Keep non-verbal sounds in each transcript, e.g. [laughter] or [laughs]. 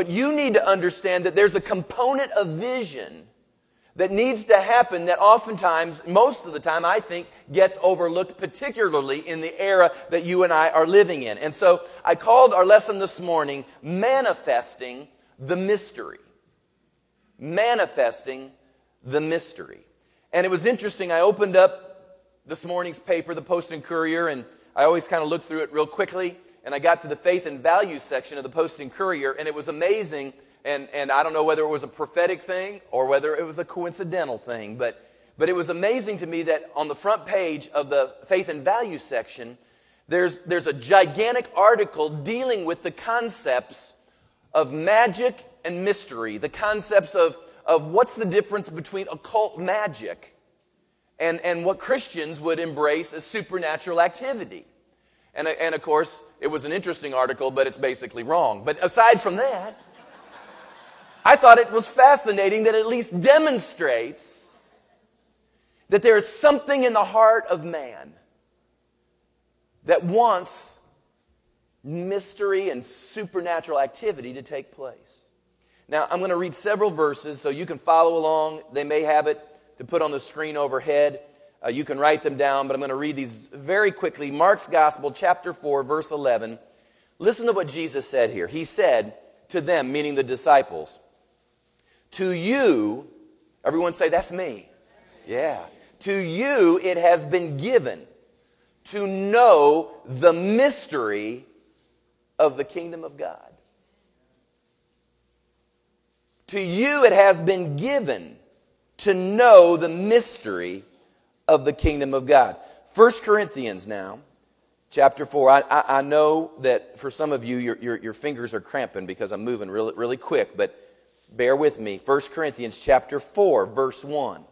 But you need to understand that there's a component of vision that needs to happen that oftentimes, most of the time, I think, gets overlooked, particularly in the era that you and I are living in. And so I called our lesson this morning Manifesting the Mystery. Manifesting the Mystery. And it was interesting. I opened up this morning's paper, the Post and Courier, and I always kind of look through it real quickly. And I got to the faith and values section of the Post and Courier, and it was amazing and, and I don't know whether it was a prophetic thing or whether it was a coincidental thing, but, but it was amazing to me that on the front page of the faith and values section, there's, there's a gigantic article dealing with the concepts of magic and mystery, the concepts of, of what's the difference between occult magic and, and what Christians would embrace as supernatural activity. And, and of course, it was an interesting article, but it's basically wrong. But aside from that, I thought it was fascinating that it at least demonstrates that there is something in the heart of man that wants mystery and supernatural activity to take place. Now, I'm going to read several verses so you can follow along. They may have it to put on the screen overhead. Uh, you can write them down, but I'm going to read these very quickly. Mark's Gospel, chapter 4, verse 11. Listen to what Jesus said here. He said to them, meaning the disciples, to you, everyone say, That's me. Yeah. To you it has been given to know the mystery of the kingdom of God. To you it has been given to know the mystery of the kingdom of God. 1 Corinthians now, chapter 4. I, I, I know that for some of you, your, your, your, fingers are cramping because I'm moving really, really quick, but bear with me. 1 corinthians chapter 4 verse 1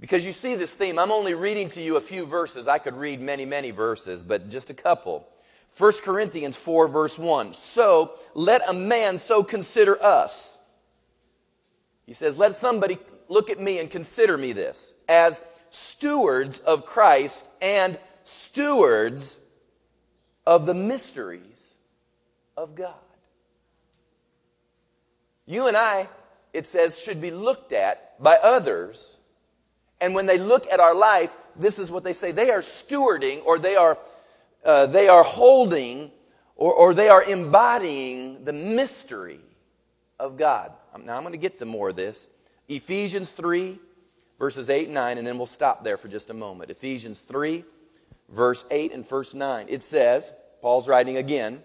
because you see this theme i'm only reading to you a few verses. I could read many many verses but just a couple. 1 corinthians 4 verse 1 so let a man so consider us. He says let somebody look at me and consider me this as stewards of christ and stewards of the mysteries of god you and I, it says, should be looked at by others. And when they look at our life, this is what they say. They are stewarding or they are, uh, they are holding or, or they are embodying the mystery of God. Now I'm going to get to more of this. Ephesians 3, verses 8 and 9, and then we'll stop there for just a moment. Ephesians 3, verse 8 and verse 9. It says, Paul's writing again,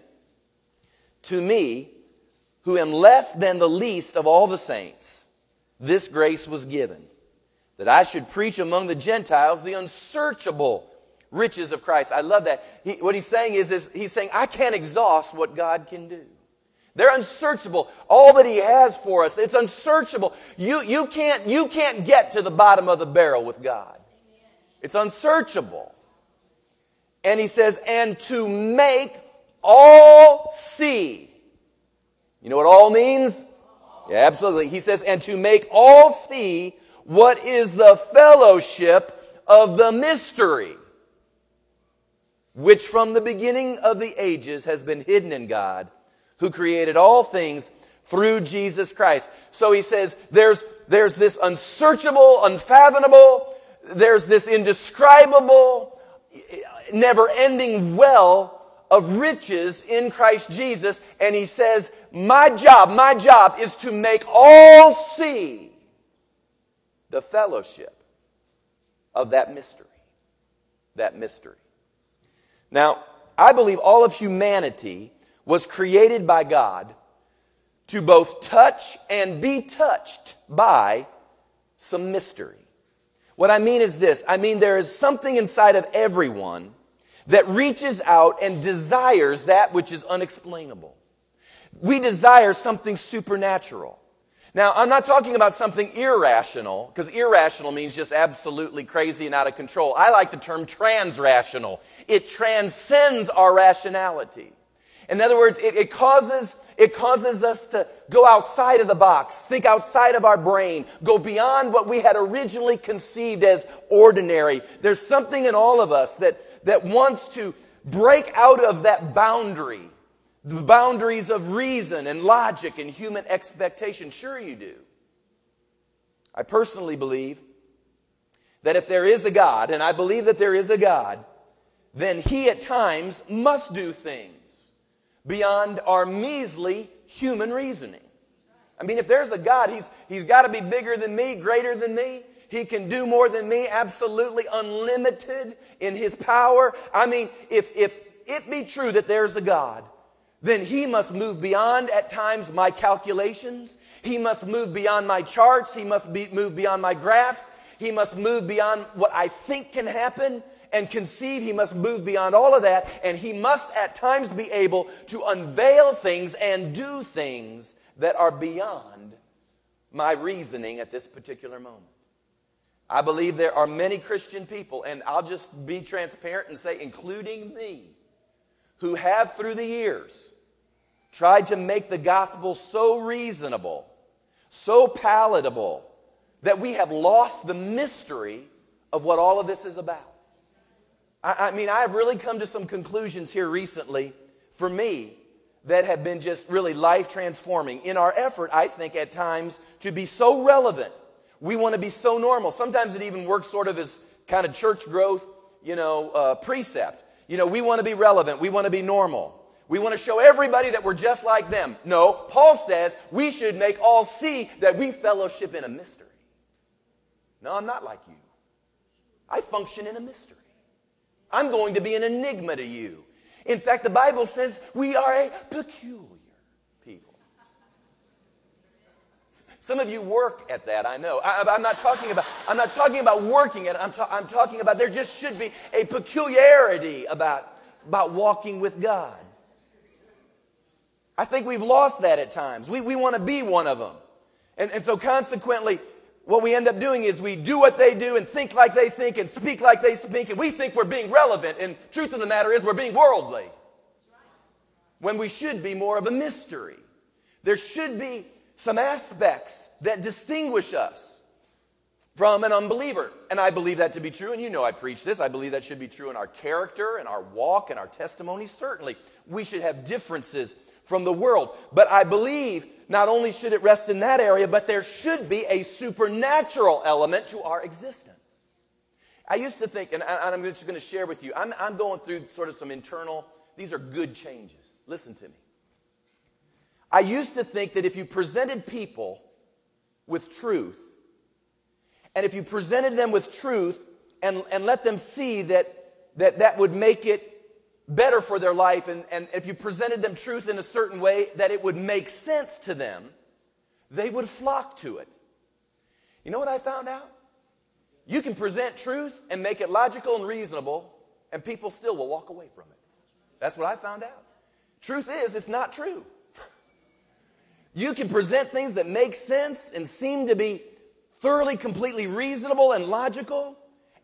To me, who am less than the least of all the saints, this grace was given, that I should preach among the Gentiles the unsearchable riches of Christ. I love that. He, what he's saying is, is, he's saying, I can't exhaust what God can do. They're unsearchable. All that he has for us, it's unsearchable. You, you, can't, you can't get to the bottom of the barrel with God. It's unsearchable. And he says, and to make all see you know what all means? Yeah, absolutely. He says, and to make all see what is the fellowship of the mystery, which from the beginning of the ages has been hidden in God, who created all things through Jesus Christ. So he says, there's, there's this unsearchable, unfathomable, there's this indescribable, never ending well of riches in Christ Jesus. And he says, my job, my job is to make all see the fellowship of that mystery. That mystery. Now, I believe all of humanity was created by God to both touch and be touched by some mystery. What I mean is this I mean, there is something inside of everyone that reaches out and desires that which is unexplainable. We desire something supernatural. Now, I'm not talking about something irrational, because irrational means just absolutely crazy and out of control. I like the term transrational. It transcends our rationality. In other words, it, it, causes, it causes us to go outside of the box, think outside of our brain, go beyond what we had originally conceived as ordinary. There's something in all of us that, that wants to break out of that boundary the boundaries of reason and logic and human expectation? Sure, you do. I personally believe that if there is a God, and I believe that there is a God, then He at times must do things beyond our measly human reasoning. I mean, if there's a God, He's, he's got to be bigger than me, greater than me. He can do more than me, absolutely unlimited in His power. I mean, if, if it be true that there's a God, then He must move beyond, at times, my calculations. He must move beyond my charts. He must be, move beyond my graphs. He must move beyond what I think can happen and conceive. He must move beyond all of that. And he must at times be able to unveil things and do things that are beyond my reasoning at this particular moment. I believe there are many Christian people, and I'll just be transparent and say, including me, who have through the years tried to make the gospel so reasonable, so palatable, that we have lost the mystery of what all of this is about. I, I mean, I've really come to some conclusions here recently for me that have been just really life transforming in our effort, I think, at times to be so relevant we want to be so normal. Sometimes it even works sort of as kind of church growth, you know, uh, precept. You know, we want to be relevant. We want to be normal. We want to show everybody that we're just like them. No, Paul says we should make all see that we fellowship in a mystery. No, I'm not like you. I function in a mystery. I'm going to be an enigma to you. In fact, the Bible says we are a peculiar people. Some of you work at that, I know. I, am not talking about, I'm not talking about working at it. I'm, ta- I'm talking about there just should be a peculiarity about, about walking with God. I think we've lost that at times. We, we want to be one of them. And, and so consequently, what we end up doing is we do what they do and think like they think and speak like they speak, and we think we're being relevant. And truth of the matter is we're being worldly. When we should be more of a mystery. There should be some aspects that distinguish us from an unbeliever. And I believe that to be true, and you know I preach this. I believe that should be true in our character and our walk and our testimony. Certainly, we should have differences from the world. But I believe not only should it rest in that area, but there should be a supernatural element to our existence. I used to think, and I'm just going to share with you, I'm, I'm going through sort of some internal, these are good changes. Listen to me. I used to think that if you presented people with truth, and if you presented them with truth and, and let them see that, that that would make it better for their life, and, and if you presented them truth in a certain way that it would make sense to them, they would flock to it. You know what I found out? You can present truth and make it logical and reasonable, and people still will walk away from it. That's what I found out. Truth is, it's not true. You can present things that make sense and seem to be thoroughly, completely reasonable and logical,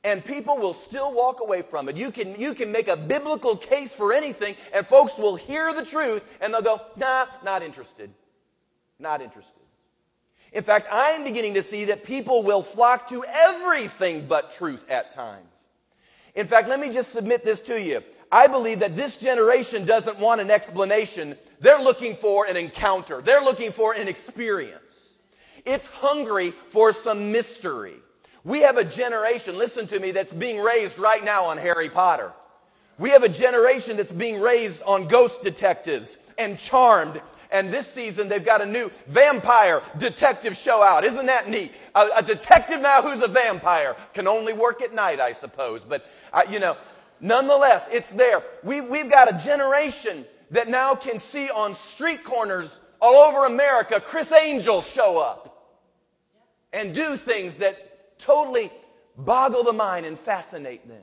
and people will still walk away from it. You can, you can make a biblical case for anything, and folks will hear the truth and they'll go, nah, not interested. Not interested. In fact, I'm beginning to see that people will flock to everything but truth at times. In fact, let me just submit this to you. I believe that this generation doesn't want an explanation. They're looking for an encounter. They're looking for an experience. It's hungry for some mystery. We have a generation, listen to me, that's being raised right now on Harry Potter. We have a generation that's being raised on ghost detectives and charmed. And this season, they've got a new vampire detective show out. Isn't that neat? A, a detective now who's a vampire can only work at night, I suppose. But, uh, you know, Nonetheless, it's there. We, we've got a generation that now can see on street corners all over America Criss Angel show up and do things that totally boggle the mind and fascinate them.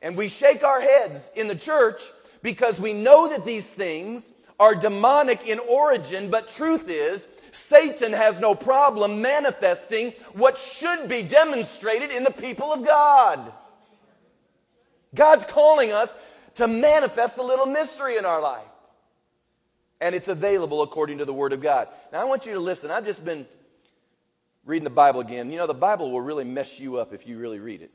And we shake our heads in the church because we know that these things are demonic in origin, but truth is, Satan has no problem manifesting what should be demonstrated in the people of God. God's calling us to manifest a little mystery in our life. And it's available according to the Word of God. Now, I want you to listen. I've just been reading the Bible again. You know, the Bible will really mess you up if you really read it.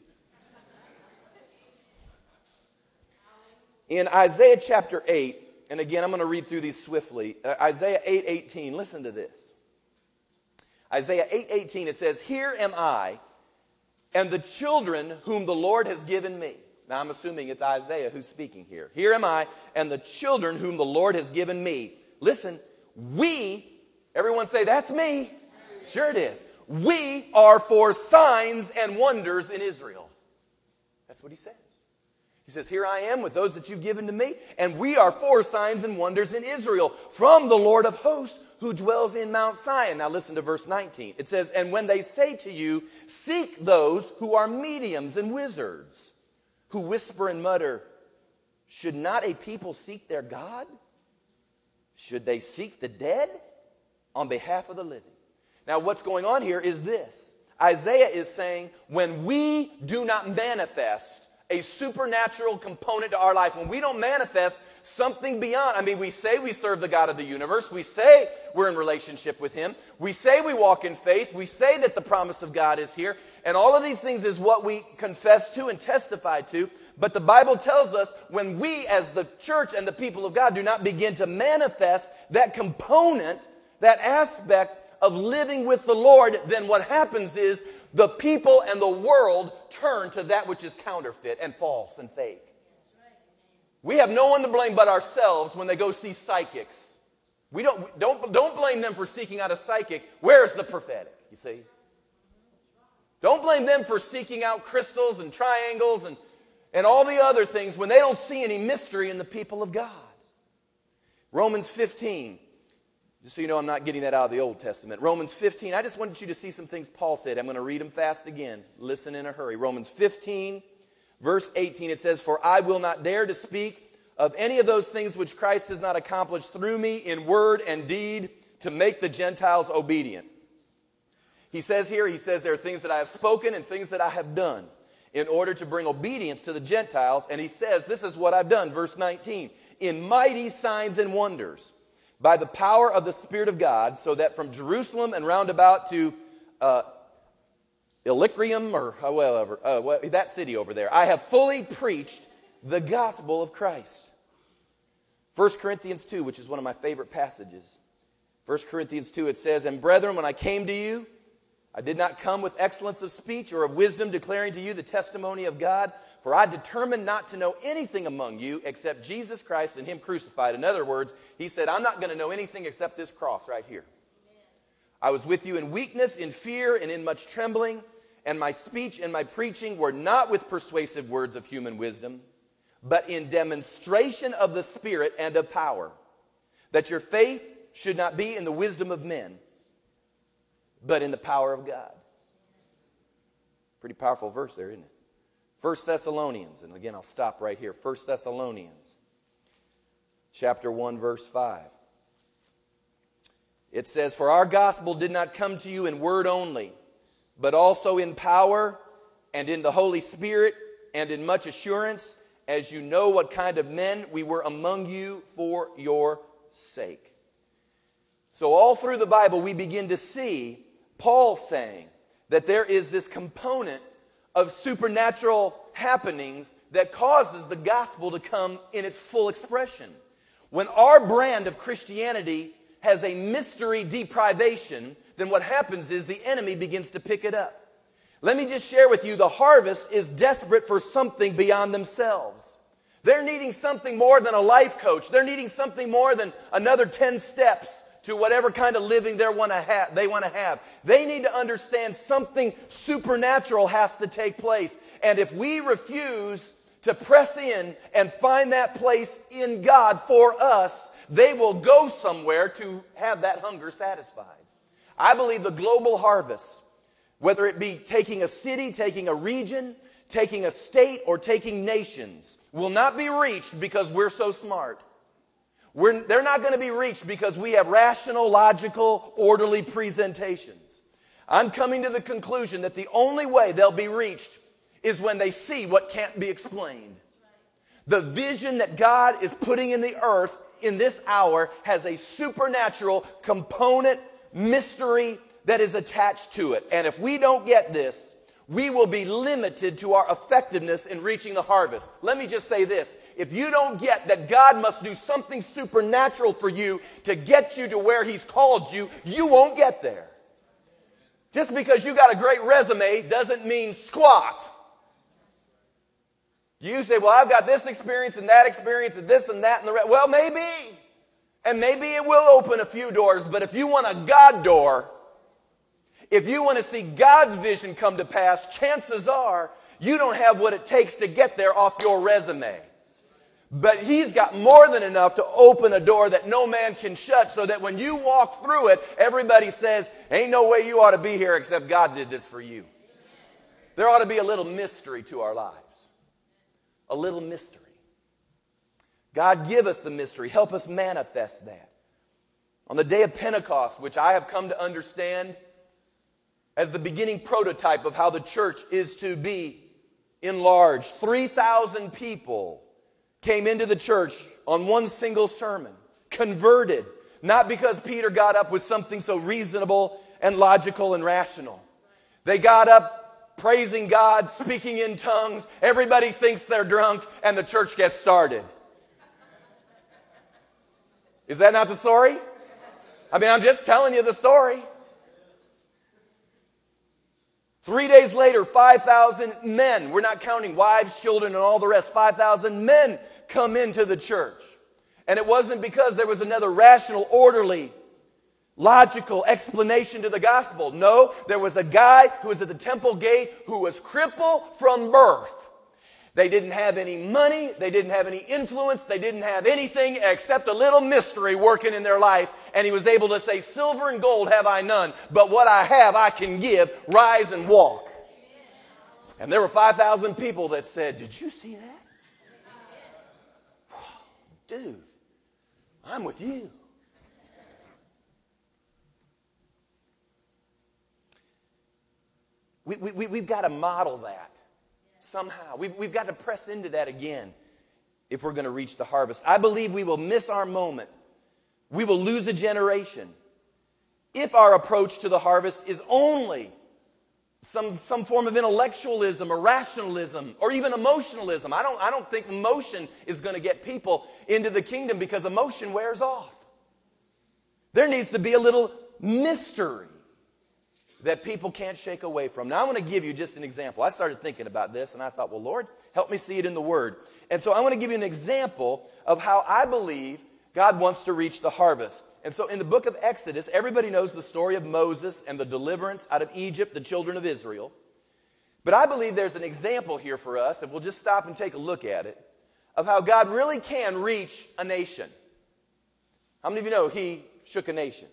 In Isaiah chapter 8, and again, I'm going to read through these swiftly. Uh, Isaiah 8 18, listen to this. Isaiah 8 18, it says, Here am I and the children whom the Lord has given me. Now I'm assuming it's Isaiah who's speaking here. Here am I and the children whom the Lord has given me. Listen, we, everyone say, That's me. Sure it is. We are for signs and wonders in Israel. That's what he says. He says, Here I am with those that you've given to me, and we are for signs and wonders in Israel from the Lord of hosts who dwells in Mount Zion. Now listen to verse 19. It says, And when they say to you, Seek those who are mediums and wizards, who whisper and mutter, Should not a people seek their God? Should they seek the dead on behalf of the living? Now, what's going on here is this. Isaiah is saying, When we do not manifest a supernatural component to our life, when we don't manifest something beyond, I mean, we say we serve the God of the universe, we say we're in relationship with Him, we say we walk in faith, we say that the promise of God is here, and all of these things is what we confess to and testify to. But the Bible tells us when we, as the church and the people of God, do not begin to manifest that component, that aspect of living with the Lord, then what happens is the people and the world turn to that which is counterfeit and false and fake. We have no one to blame but ourselves when they go see psychics. We don't, don't, don't blame them for seeking out a psychic. Where's the prophetic? You see? Don't blame them for seeking out crystals and triangles and, and all the other things when they don't see any mystery in the people of God. Romans 15. Just so you know, I'm not getting that out of the Old Testament. Romans 15, I just wanted you to see some things Paul said. I'm going to read them fast again. Listen in a hurry. Romans 15, verse 18, it says, For I will not dare to speak of any of those things which Christ has not accomplished through me in word and deed to make the Gentiles obedient. He says here, he says, There are things that I have spoken and things that I have done in order to bring obedience to the Gentiles. And he says, This is what I've done. Verse 19, in mighty signs and wonders by the power of the Spirit of God, so that from Jerusalem and round about to uh, Illyricum or however, uh, that city over there, I have fully preached the gospel of Christ. 1 Corinthians 2, which is one of my favorite passages. 1 Corinthians 2, it says, And brethren, when I came to you, I did not come with excellence of speech or of wisdom, declaring to you the testimony of God. For I determined not to know anything among you except Jesus Christ and Him crucified. In other words, He said, I'm not going to know anything except this cross right here. I was with you in weakness, in fear, and in much trembling, and my speech and my preaching were not with persuasive words of human wisdom, but in demonstration of the Spirit and of power, that your faith should not be in the wisdom of men, but in the power of God. Pretty powerful verse there, isn't it? 1 Thessalonians, and again I'll stop right here. 1 Thessalonians, chapter 1, verse 5. It says, For our gospel did not come to you in word only, but also in power and in the Holy Spirit and in much assurance, as you know what kind of men we were among you for your sake. So, all through the Bible, we begin to see Paul saying that there is this component of supernatural happenings that causes the gospel to come in its full expression. When our brand of Christianity has a mystery deprivation, then what happens is the enemy begins to pick it up. Let me just share with you the harvest is desperate for something beyond themselves. They're needing something more than a life coach. They're needing something more than another 10 steps to whatever kind of living they want to have. They want to have. They need to understand something supernatural has to take place. And if we refuse to press in and find that place in God for us, they will go somewhere to have that hunger satisfied. I believe the global harvest, whether it be taking a city, taking a region, taking a state, or taking nations, will not be reached because we're so smart. We're, they're not going to be reached because we have rational, logical, orderly presentations. I'm coming to the conclusion that the only way they'll be reached is when they see what can't be explained. The vision that God is putting in the earth in this hour has a supernatural component, mystery that is attached to it. And if we don't get this, we will be limited to our effectiveness in reaching the harvest. Let me just say this. If you don't get that God must do something supernatural for you to get you to where He's called you, you won't get there. Just because you got a great resume doesn't mean squat. You say, well, I've got this experience and that experience and this and that and the rest. Well, maybe. And maybe it will open a few doors, but if you want a God door, if you want to see God's vision come to pass, chances are you don't have what it takes to get there off your resume. But He's got more than enough to open a door that no man can shut so that when you walk through it, everybody says, Ain't no way you ought to be here except God did this for you. There ought to be a little mystery to our lives. A little mystery. God, give us the mystery. Help us manifest that. On the day of Pentecost, which I have come to understand as the beginning prototype of how the church is to be enlarged. 3,000 people came into the church on one single sermon, converted, not because Peter got up with something so reasonable and logical and rational. They got up praising God, speaking in tongues. Everybody thinks they're drunk, and the church gets started. Is that not the story? I mean, I'm just telling you the story. Three days later, 5,000 men, we're not counting wives, children, and all the rest, 5,000 men come into the church. And it wasn't because there was another rational, orderly, logical explanation to the gospel. No, there was a guy who was at the temple gate who was crippled from birth. They didn't have any money. They didn't have any influence. They didn't have anything except a little mystery working in their life. And he was able to say, Silver and gold have I none, but what I have I can give. Rise and walk. And there were 5,000 people that said, Did you see that? Dude, I'm with you. We, we, we've got to model that somehow. We've, we've got to press into that again if we're going to reach the harvest. I believe we will miss our moment. We will lose a generation if our approach to the harvest is only some, some form of intellectualism or rationalism or even emotionalism. I don't, I don't think emotion is going to get people into the kingdom because emotion wears off. There needs to be a little mystery that people can't shake away from. Now, I want to give you just an example. I started thinking about this and I thought, well, Lord, help me see it in the Word. And so I want to give you an example of how I believe God wants to reach the harvest. And so in the book of Exodus, everybody knows the story of Moses and the deliverance out of Egypt, the children of Israel. But I believe there's an example here for us, if we'll just stop and take a look at it, of how God really can reach a nation. How many of you know He shook a nation?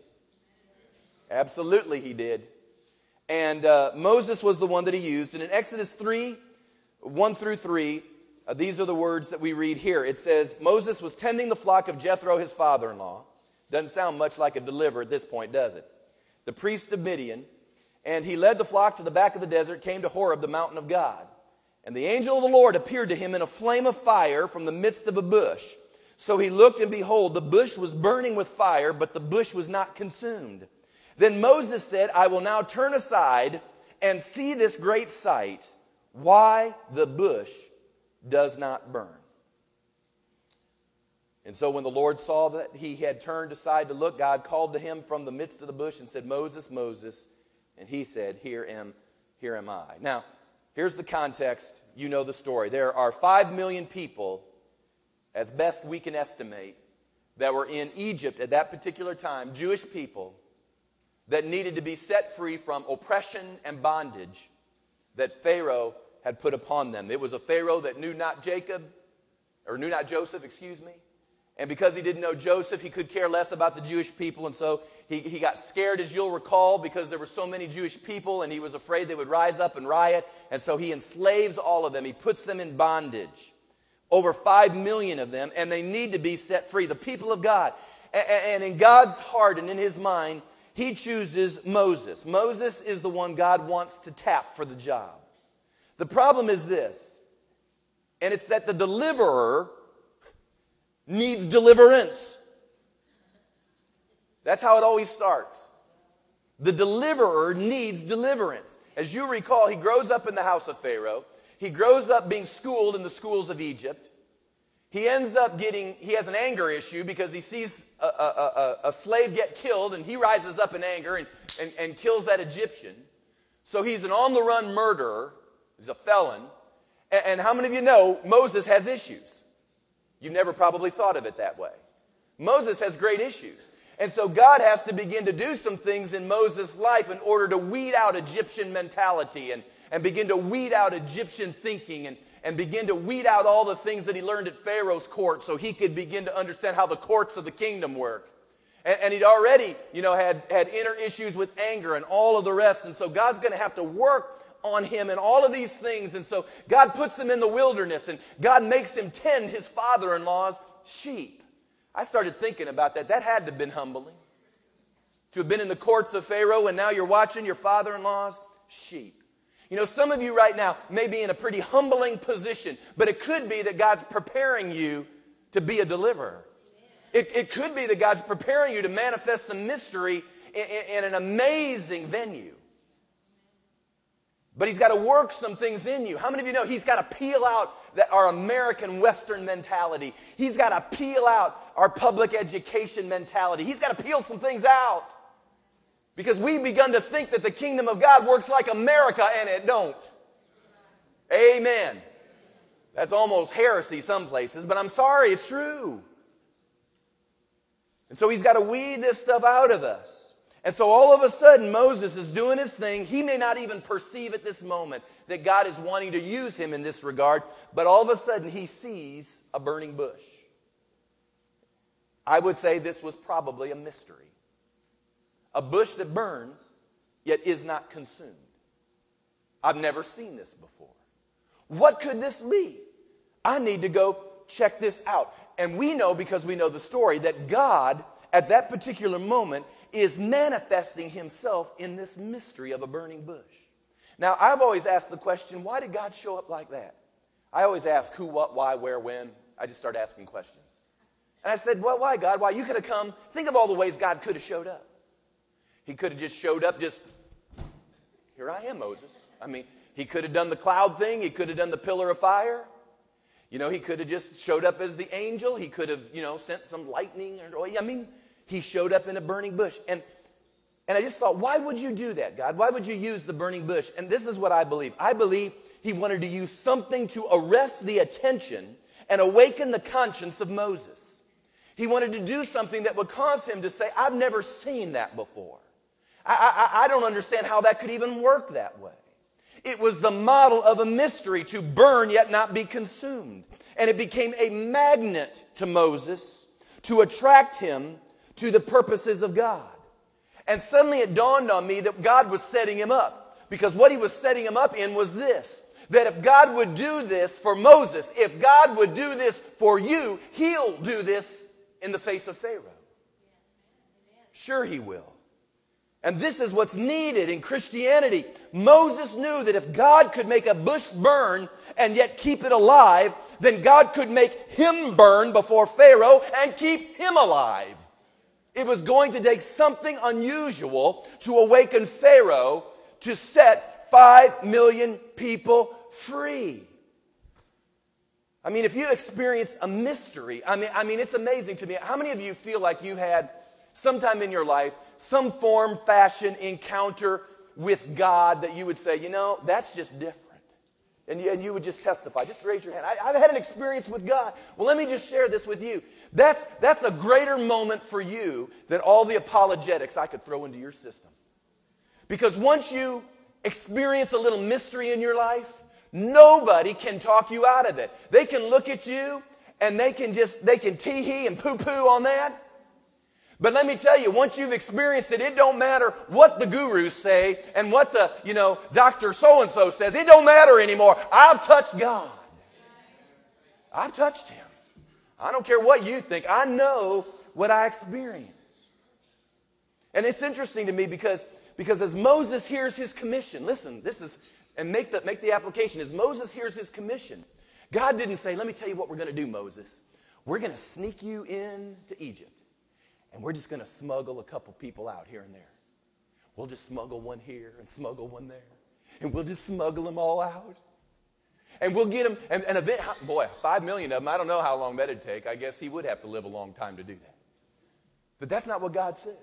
Absolutely, He did. And uh, Moses was the one that he used. And in Exodus 3, 1 through 3, uh, these are the words that we read here. It says, Moses was tending the flock of Jethro, his father in law. Doesn't sound much like a deliverer at this point, does it? The priest of Midian. And he led the flock to the back of the desert, came to Horeb, the mountain of God. And the angel of the Lord appeared to him in a flame of fire from the midst of a bush. So he looked, and behold, the bush was burning with fire, but the bush was not consumed. Then Moses said, I will now turn aside and see this great sight, why the bush does not burn. And so when the Lord saw that he had turned aside to look, God called to him from the midst of the bush and said, Moses, Moses. And he said, Here am, here am I. Now, here's the context. You know the story. There are five million people, as best we can estimate, that were in Egypt at that particular time, Jewish people that needed to be set free from oppression and bondage that Pharaoh had put upon them. It was a Pharaoh that knew not Jacob, or knew not Joseph, excuse me. And because he didn't know Joseph, he could care less about the Jewish people. And so he, he got scared, as you'll recall, because there were so many Jewish people, and he was afraid they would rise up and riot. And so he enslaves all of them. He puts them in bondage. Over five million of them, and they need to be set free. The people of God. And in God's heart and in his mind, he chooses Moses. Moses is the one God wants to tap for the job. The problem is this, and it's that the deliverer needs deliverance. That's how it always starts. The deliverer needs deliverance. As you recall, he grows up in the house of Pharaoh. He grows up being schooled in the schools of Egypt. He ends up getting, he has an anger issue because he sees a, a, a, a slave get killed and he rises up in anger and, and, and kills that Egyptian. So he's an on the run murderer. He's a felon. And, and how many of you know Moses has issues? You've never probably thought of it that way. Moses has great issues. And so God has to begin to do some things in Moses' life in order to weed out Egyptian mentality and, and begin to weed out Egyptian thinking and, and begin to weed out all the things that he learned at Pharaoh's court so he could begin to understand how the courts of the kingdom work. And, and he'd already, you know, had, had inner issues with anger and all of the rest. And so God's going to have to work on him and all of these things. And so God puts him in the wilderness and God makes him tend his father in law's sheep. I started thinking about that. That had to have been humbling. To have been in the courts of Pharaoh and now you're watching your father in law's sheep. You know, some of you right now may be in a pretty humbling position, but it could be that God's preparing you to be a deliverer. It, it could be that God's preparing you to manifest some mystery in, in, in an amazing venue. But he's got to work some things in you. How many of you know he's got to peel out that our American Western mentality? He's got to peel out our public education mentality. He's got to peel some things out. Because we've begun to think that the kingdom of God works like America and it don't. Amen. That's almost heresy some places, but I'm sorry, it's true. And so he's got to weed this stuff out of us. And so all of a sudden, Moses is doing his thing. He may not even perceive at this moment that God is wanting to use him in this regard, but all of a sudden he sees a burning bush. I would say this was probably a mystery. A bush that burns, yet is not consumed. I've never seen this before. What could this be? I need to go check this out. And we know, because we know the story, that God, at that particular moment, is manifesting himself in this mystery of a burning bush. Now, I've always asked the question why did God show up like that? I always ask who, what, why, where, when. I just start asking questions. And I said, well, why, God? Why? You could have come. Think of all the ways God could have showed up. He could have just showed up, just, here I am, Moses. I mean, he could have done the cloud thing. He could have done the pillar of fire. You know, he could have just showed up as the angel. He could have, you know, sent some lightning. Or, I mean, he showed up in a burning bush. And, and I just thought, why would you do that, God? Why would you use the burning bush? And this is what I believe. I believe he wanted to use something to arrest the attention and awaken the conscience of Moses. He wanted to do something that would cause him to say, I've never seen that before. I, I, I don't understand how that could even work that way. It was the model of a mystery to burn yet not be consumed. And it became a magnet to Moses to attract him to the purposes of God. And suddenly it dawned on me that God was setting him up. Because what he was setting him up in was this that if God would do this for Moses, if God would do this for you, he'll do this in the face of Pharaoh. Sure, he will. And this is what's needed in Christianity. Moses knew that if God could make a bush burn and yet keep it alive, then God could make him burn before Pharaoh and keep him alive. It was going to take something unusual to awaken Pharaoh to set five million people free. I mean, if you experience a mystery, I mean, I mean, it's amazing to me. How many of you feel like you had sometime in your life some form, fashion, encounter with God that you would say, you know, that's just different? And you, and you, would just testify. Just raise your hand. I, have had an experience with God. Well, let me just share this with you. That's, that's a greater moment for you than all the apologetics I could throw into your system. Because once you experience a little mystery in your life, nobody can talk you out of it. They can look at you and they can just, they can tee hee and poo poo on that. But let me tell you, once you've experienced it, it don't matter what the gurus say and what the, you know, Dr. So-and-so says. It don't matter anymore. I've touched God. I've touched Him. I don't care what you think. I know what I experience. And it's interesting to me because, because as Moses hears his commission, listen, this is, and make the, make the application, as Moses hears his commission, God didn't say, let me tell you what we're going to do, Moses. We're going to sneak you into Egypt and we're just going to smuggle a couple people out here and there. We'll just smuggle one here and smuggle one there. And we'll just smuggle them all out. And we'll get them, and, and boy, five million of them, I don't know how long that'd take. I guess he would have to live a long time to do that. But that's not what God said.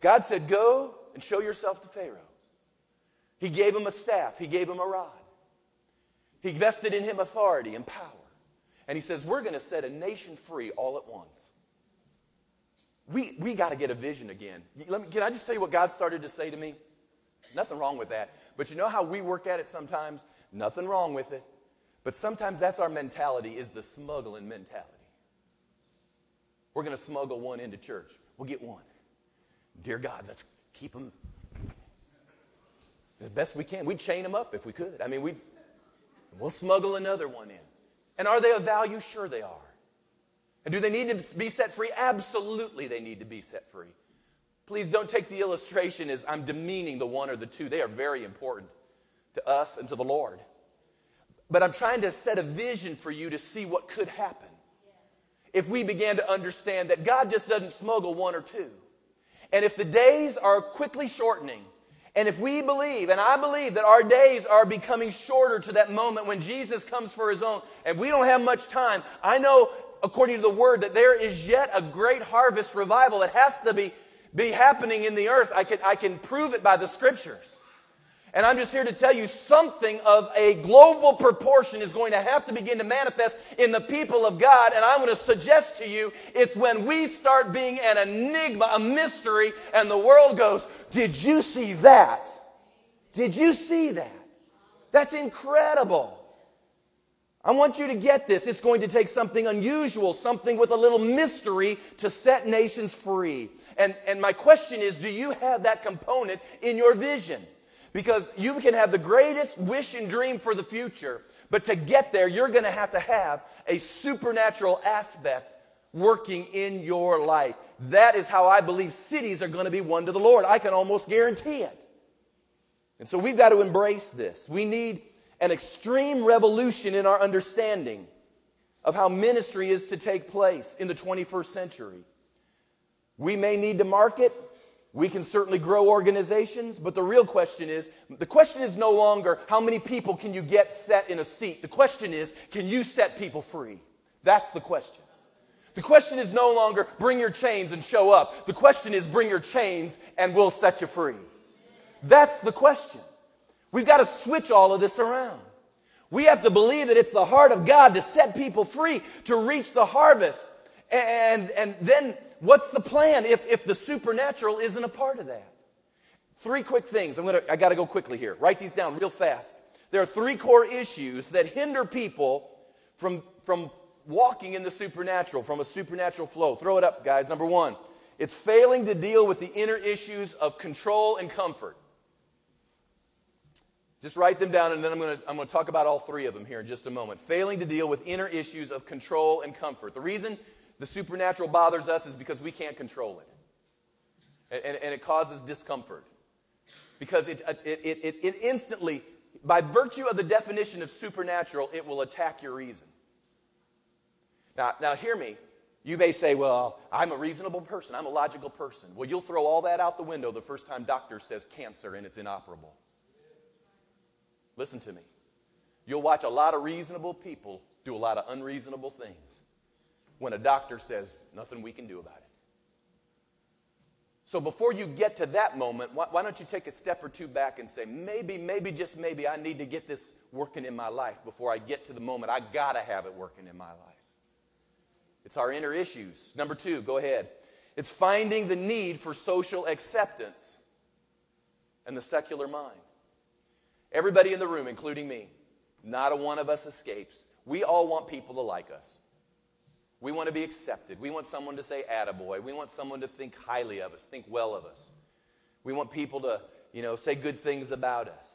God said, Go and show yourself to Pharaoh. He gave him a staff, he gave him a rod. He vested in him authority and power. And he says, We're going to set a nation free all at once. We, we got to get a vision again. Let me, can I just tell you what God started to say to me? Nothing wrong with that. But you know how we work at it sometimes? Nothing wrong with it. But sometimes that's our mentality, is the smuggling mentality. We're going to smuggle one into church. We'll get one. Dear God, let's keep them as best we can. We'd chain them up if we could. I mean, we we'll smuggle another one in. And are they of value? Sure they are. And do they need to be set free? Absolutely, they need to be set free. Please don't take the illustration as I'm demeaning the one or the two. They are very important to us and to the Lord. But I'm trying to set a vision for you to see what could happen if we began to understand that God just doesn't smuggle one or two. And if the days are quickly shortening, and if we believe, and I believe that our days are becoming shorter to that moment when Jesus comes for his own, and we don't have much time, I know, according to the word, that there is yet a great harvest revival that has to be, be happening in the earth. I can, I can prove it by the scriptures. And I'm just here to tell you something of a global proportion is going to have to begin to manifest in the people of God. And I'm going to suggest to you it's when we start being an enigma, a mystery, and the world goes, Did you see that? Did you see that? That's incredible. I want you to get this. It's going to take something unusual, something with a little mystery to set nations free. And, and my question is do you have that component in your vision? Because you can have the greatest wish and dream for the future, but to get there, you're going to have to have a supernatural aspect working in your life. That is how I believe cities are going to be won to the Lord. I can almost guarantee it. And so we've got to embrace this. We need an extreme revolution in our understanding of how ministry is to take place in the 21st century. We may need to market we can certainly grow organizations, but the real question is the question is no longer how many people can you get set in a seat. The question is can you set people free? That's the question. The question is no longer bring your chains and show up. The question is bring your chains and we'll set you free. That's the question. We've got to switch all of this around. We have to believe that it's the heart of God to set people free, to reach the harvest. And, and then what's the plan if, if the supernatural isn't a part of that? Three quick things. I'm gonna, I got to go quickly here. Write these down real fast. There are three core issues that hinder people from, from walking in the supernatural, from a supernatural flow. Throw it up, guys. Number one, it's failing to deal with the inner issues of control and comfort. Just write them down, and then I'm going to I'm going to talk about all three of them here in just a moment. Failing to deal with inner issues of control and comfort. The reason the supernatural bothers us is because we can't control it. And, and, and it causes discomfort. Because it, it, it, it instantly, by virtue of the definition of supernatural, it will attack your reason. Now, now hear me. You may say, well, I'm a reasonable person. I'm a logical person. Well, you'll throw all that out the window the first time doctor says cancer and it's inoperable. Listen to me. You'll watch a lot of reasonable people do a lot of unreasonable things when a doctor says, nothing we can do about it. So before you get to that moment, why, why, don't you take a step or two back and say, maybe, maybe, just maybe, I need to get this working in my life before I get to the moment I got to have it working in my life. It's our inner issues. Number two, go ahead. It's finding the need for social acceptance and the secular mind. Everybody in the room, including me, not a one of us escapes. We all want people to like us. We want to be accepted. We want someone to say attaboy. We want someone to think highly of us, think well of us. We want people to, you know, say good things about us.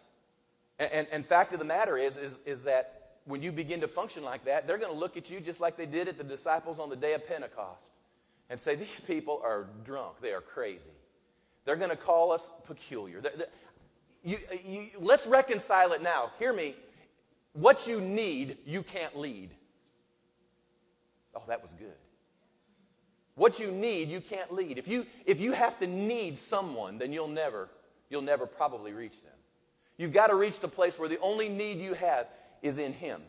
And, and, and fact of the matter is, is, is that when you begin to function like that, they're going to look at you just like they did at the disciples on the day of Pentecost and say, these people are drunk. They are crazy. They're going to call us peculiar. They're, they're, you, uh, you, let's reconcile it now. Hear me. What you need, you can't lead. Oh, that was good. what you need, you can't lead. If you, if you have to need someone, then you'll never, you'll never probably reach them. You've got to reach the place where the only need you have is in Him.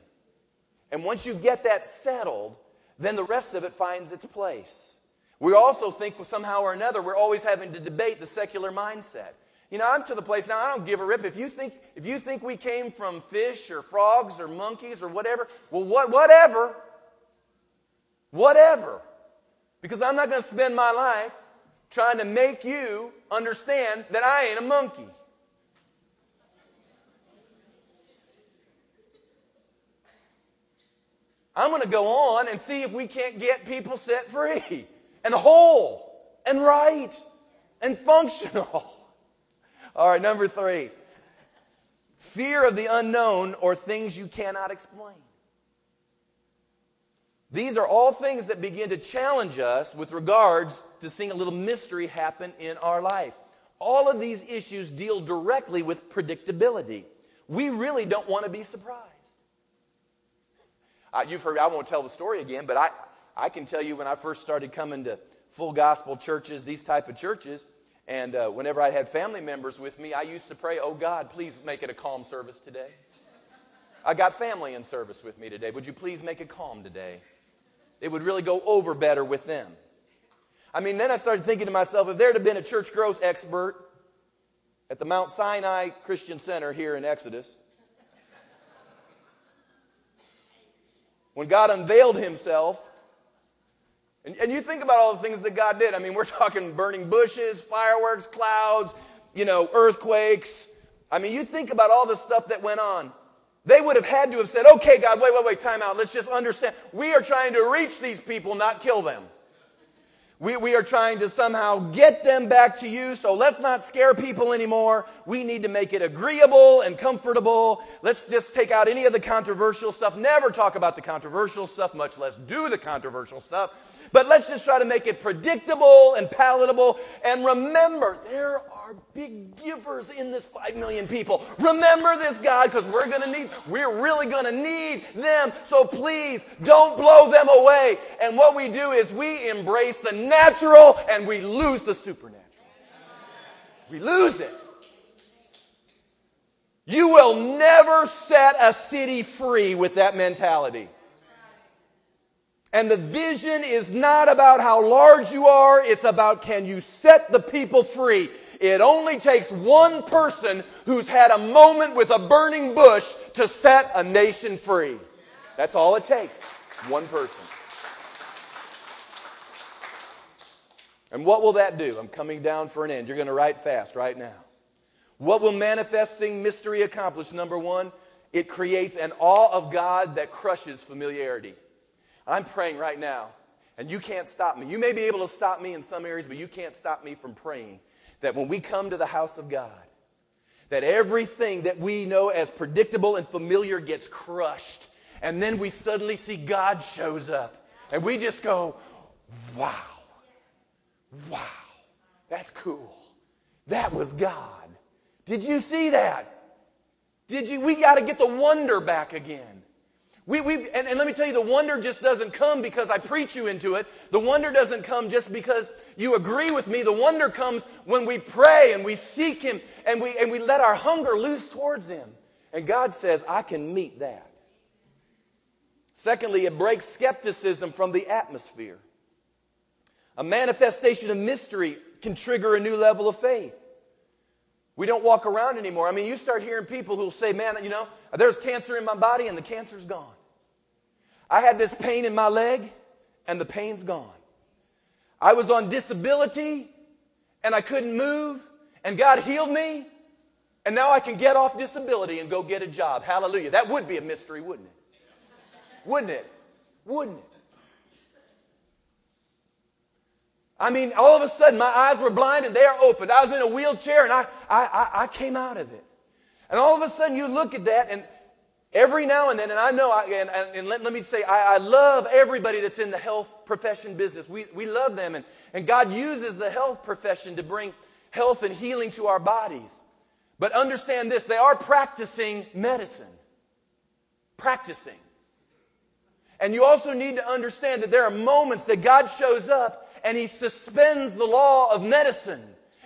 And once you get that settled, then the rest of it finds its place. We also think somehow or another we're always having to debate the secular mindset. You know, I'm to the place now I don't give a rip. If you think if you think we came from fish or frogs or monkeys or whatever, well what whatever. Whatever. Because I'm not going to spend my life trying to make you understand that I ain't a monkey. I'm going to go on and see if we can't get people set free and whole and right and functional. All right, number three fear of the unknown or things you cannot explain. These are all things that begin to challenge us with regards to seeing a little mystery happen in our life. All of these issues deal directly with predictability. We really don't want to be surprised. Uh, you've heard, I won't tell the story again, but I, I can tell you when I first started coming to full gospel churches, these type of churches, and uh, whenever I had family members with me, I used to pray, Oh God, please make it a calm service today. I got family in service with me today. Would you please make it calm today? It would really go over better with them. I mean, then I started thinking to myself, if there had been a church growth expert at the Mount Sinai Christian Center here in Exodus, when God unveiled himself, and, and, you think about all the things that God did. I mean, we're talking burning bushes, fireworks, clouds, you know, earthquakes. I mean, you think about all the stuff that went on. They would have had to have said, okay, God, wait, wait, wait, time out. Let's just understand. We are trying to reach these people, not kill them. We, we are trying to somehow get them back to you, so let's not scare people anymore. We need to make it agreeable and comfortable. Let's just take out any of the controversial stuff. Never talk about the controversial stuff, much less do the controversial stuff. But let's just try to make it predictable and palatable. And remember, there are big givers in this 5 million people. Remember this, God, because we're going to need, we're really going to need them. So please don't blow them away. And what we do is we embrace the natural and we lose the supernatural. We lose it. You will never set a city free with that mentality. And the vision is not about how large you are, it's about can you set the people free. It only takes one person who's had a moment with a burning bush to set a nation free. That's all it takes. One person. And what will that do? I'm coming down for an end. You're going to write fast right now. What will manifesting mystery accomplish? Number one, it creates an awe of God that crushes familiarity. I'm praying right now, and you can't stop me. You may be able to stop me in some areas, but you can't stop me from praying that when we come to the house of God, that everything that we know as predictable and familiar gets crushed. And then we suddenly see God shows up. And we just go, wow. Wow. That's cool. That was God. Did you see that? Did you? We got to get the wonder back again. We, we, and, and let me tell you, the wonder just doesn't come because I preach you into it. The wonder doesn't come just because you agree with me. The wonder comes when we pray and we seek Him and we, and we let our hunger loose towards Him. And God says, I can meet that. Secondly, it breaks skepticism from the atmosphere. A manifestation of mystery can trigger a new level of faith. We don't walk around anymore. I mean, you start hearing people who'll say, man, you know, there's cancer in my body and the cancer's gone. I had this pain in my leg and the pain's gone. I was on disability and I couldn't move and God healed me and now I can get off disability and go get a job. Hallelujah. That would be a mystery, wouldn't it? Wouldn't it? Wouldn't it? I mean, all of a sudden, my eyes were blind and they are opened. I was in a wheelchair and I, I, I, came out of it. And all of a sudden, you look at that, and every now and then, and I know, I, and, and let, let, me say, I, I, love everybody that's in the health profession business. We, we love them, and, and God uses the health profession to bring health and healing to our bodies. But understand this they are practicing medicine. Practicing. And you also need to understand that there are moments that God shows up and he suspends the law of medicine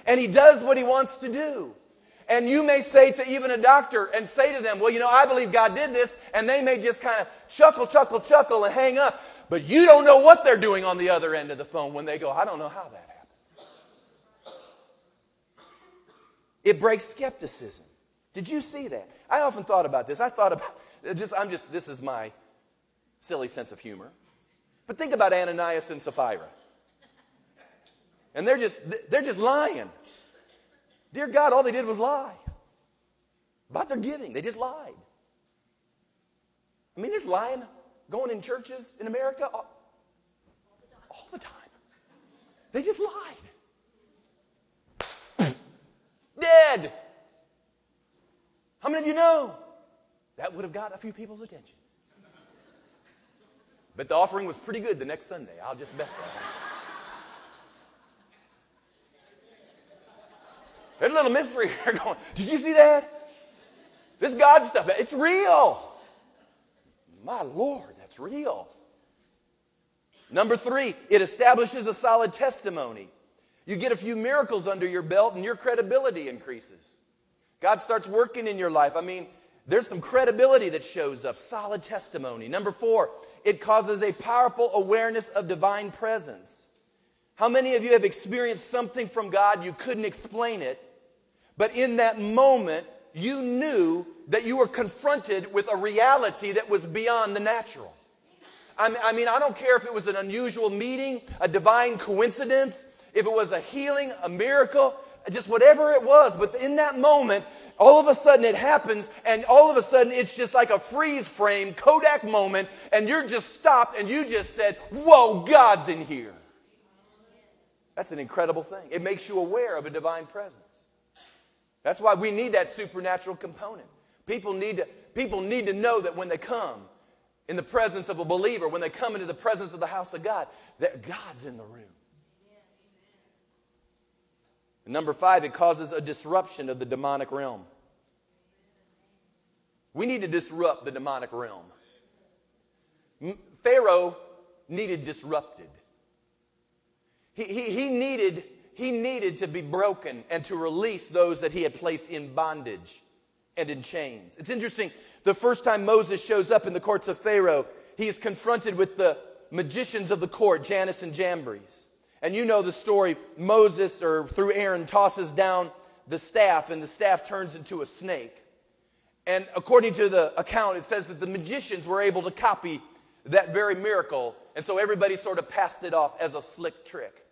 and he does what he wants to do. And you may say to even a doctor and say to them, well, you know, I believe God did this, and they may just kind of chuckle, chuckle, chuckle and hang up. But you don't know what they're doing on the other end of the phone when they go, I don't know how that happened. It breaks skepticism. Did you see that? I often thought about this. I thought about [laughs] just I'm just this is my silly sense of humor. But think about Ananias and Sapphira. And they're just they're just lying. Dear God, all they did was lie. About their giving. They just lied. I mean, there's lying going in churches in America all, all the time. They just lied. [clears throat] Dead. How many of you know? That would have got a few people's attention. But the offering was pretty good the next Sunday. I'll just bet that. There's a little mystery [laughs] here going. Did you see that? This God stuff, it's real. My Lord, that's real. Number three, it establishes a solid testimony. You get a few miracles under your belt and your credibility increases. God starts working in your life. I mean, there's some credibility that shows up, solid testimony. Number four, it causes a powerful awareness of divine presence. How many of you have experienced something from God, you couldn't explain it, but in that moment, you knew that you were confronted with a reality that was beyond the natural? I mean, I don't care if it was an unusual meeting, a divine coincidence, if it was a healing, a miracle, just whatever it was. But in that moment, all of a sudden it happens, and all of a sudden it's just like a freeze frame, Kodak moment, and you're just stopped and you just said, Whoa, God's in here. That's an incredible thing. It makes you aware of a divine presence. That's why we need that supernatural component. People need to, people need to know that when they come in the presence of a believer, when they come into the presence of the house of God, that God's in the room. And number five, it causes a disruption of the demonic realm. We need to disrupt the demonic realm. Pharaoh needed disrupted. He, he, needed, he needed to be broken and to release those that he had placed in bondage and in chains. It's interesting, the first time Moses shows up in the courts of Pharaoh, he is confronted with the magicians of the court, Jannes and Jambres. And you know the story. Moses, or through Aaron, tosses down the staff, and the staff turns into a snake. And according to the account, it says that the magicians were able to copy that very miracle. And so everybody sort of passed it off as a slick trick.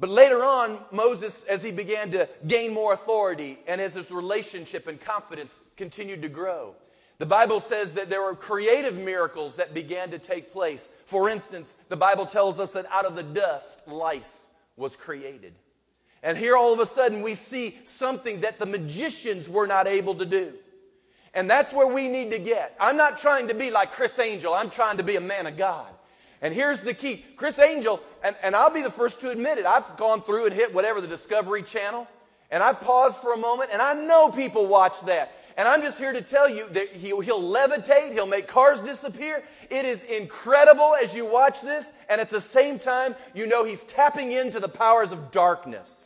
But later on, Moses, as he began to gain more authority and as his relationship and confidence continued to grow, the Bible says that there were creative miracles that began to take place. For instance, the Bible tells us that out of the dust, lice was created. And here all of a sudden we see something that the magicians were not able to do. And that's where we need to get. I'm not trying to be like Criss Angel, I'm trying to be a man of God. And here's the key Criss Angel, and, and I'll be the first to admit it, I've gone through and hit whatever the Discovery Channel, and I've paused for a moment, and I know people watch that. And I'm just here to tell you that he'll, he'll levitate, he'll make cars disappear. It is incredible as you watch this, and at the same time, you know he's tapping into the powers of darkness.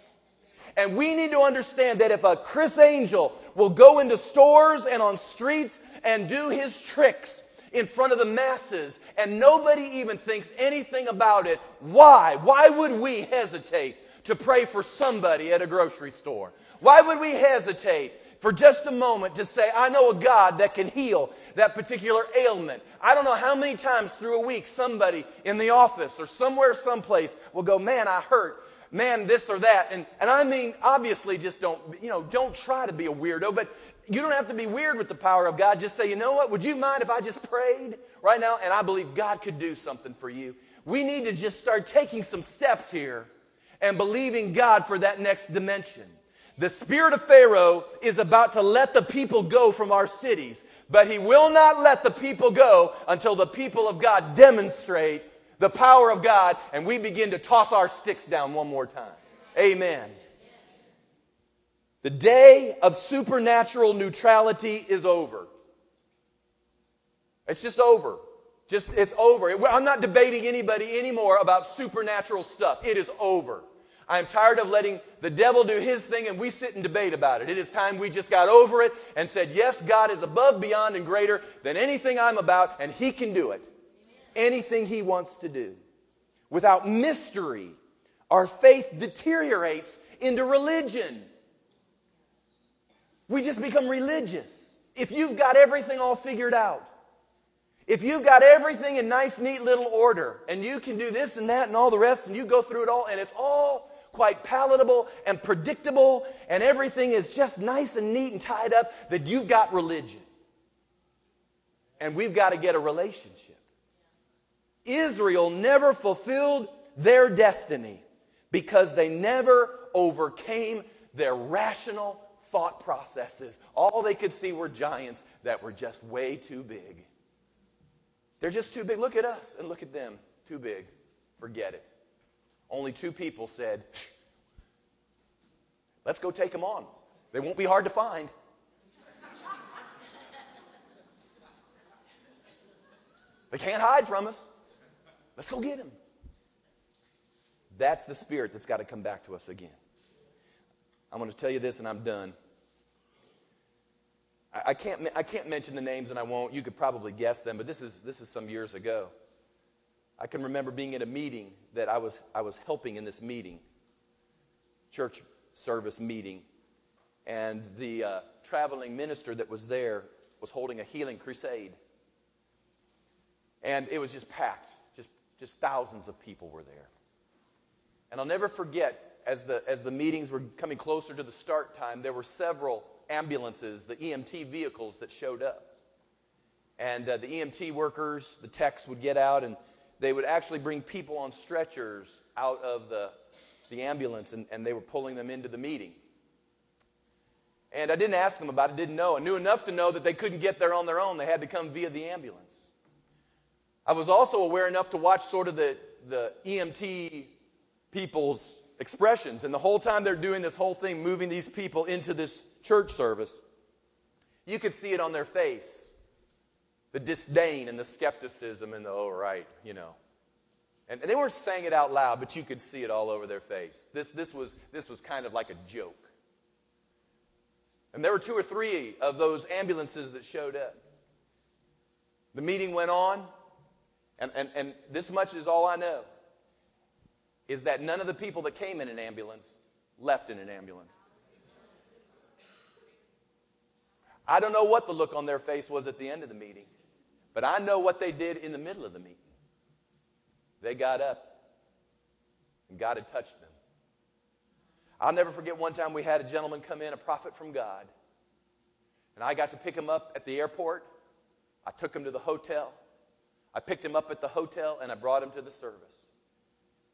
And we need to understand that if a Criss Angel will go into stores and on streets and do his tricks in front of the masses and nobody even thinks anything about it, why? Why would we hesitate to pray for somebody at a grocery store? Why would we hesitate for just a moment to say, I know a God that can heal that particular ailment. I don't know how many times through a week somebody in the office or somewhere, someplace will go, Man, I hurt. Man, this or that. And, and I mean, obviously, just don't, you know, don't try to be a weirdo, but you don't have to be weird with the power of God. Just say, you know what? Would you mind if I just prayed right now? And I believe God could do something for you. We need to just start taking some steps here and believing God for that next dimension. The spirit of Pharaoh is about to let the people go from our cities, but he will not let the people go until the people of God demonstrate the power of God and we begin to toss our sticks down one more time. Amen. The day of supernatural neutrality is over. It's just over. Just, it's over. I'm not debating anybody anymore about supernatural stuff. It is over. I'm tired of letting the devil do his thing and we sit and debate about it. It is time we just got over it and said, yes, God is above, beyond, and greater than anything I'm about, and he can do it. Anything he wants to do. Without mystery, our faith deteriorates into religion. We just become religious. If you've got everything all figured out, if you've got everything in nice, neat little order, and you can do this and that and all the rest, and you go through it all, and it's all quite palatable and predictable, and everything is just nice and neat and tied up, that you've got religion. And we've got to get a relationship. Israel never fulfilled their destiny because they never overcame their rational thought processes. All they could see were giants that were just way too big. They're just too big. Look at us and look at them. Too big. Forget it. Only two people said, Let's go take them on. They won't be hard to find. They can't hide from us. Let's go get them. That's the spirit that's got to come back to us again. I'm going to tell you this and I'm done. I, I, can't, I can't mention the names and I won't. You could probably guess them, but this is, this is some years ago. I can remember being in a meeting that I was, I was helping in this meeting, church service meeting, and the uh, traveling minister that was there was holding a healing crusade. And it was just packed, just, just thousands of people were there. And I'll never forget, as the, as the meetings were coming closer to the start time, there were several ambulances, the EMT vehicles that showed up. And uh, the EMT workers, the techs would get out and they would actually bring people on stretchers out of the, the ambulance and, and they were pulling them into the meeting. And I didn't ask them about it, didn't know. I knew enough to know that they couldn't get there on their own. They had to come via the ambulance. I was also aware enough to watch sort of the, the EMT people's expressions. And the whole time they're doing this whole thing, moving these people into this church service, you could see it on their face the disdain and the skepticism and the, oh, right, you know. And they weren't saying it out loud, but you could see it all over their face. This, this, was, this was kind of like a joke. And there were two or three of those ambulances that showed up. The meeting went on, and, and, and this much is all I know is that none of the people that came in an ambulance left in an ambulance. I don't know what the look on their face was at the end of the meeting. But I know what they did in the middle of the meeting. They got up, and God had touched them. I'll never forget one time we had a gentleman come in, a prophet from God, and I got to pick him up at the airport. I took him to the hotel. I picked him up at the hotel, and I brought him to the service.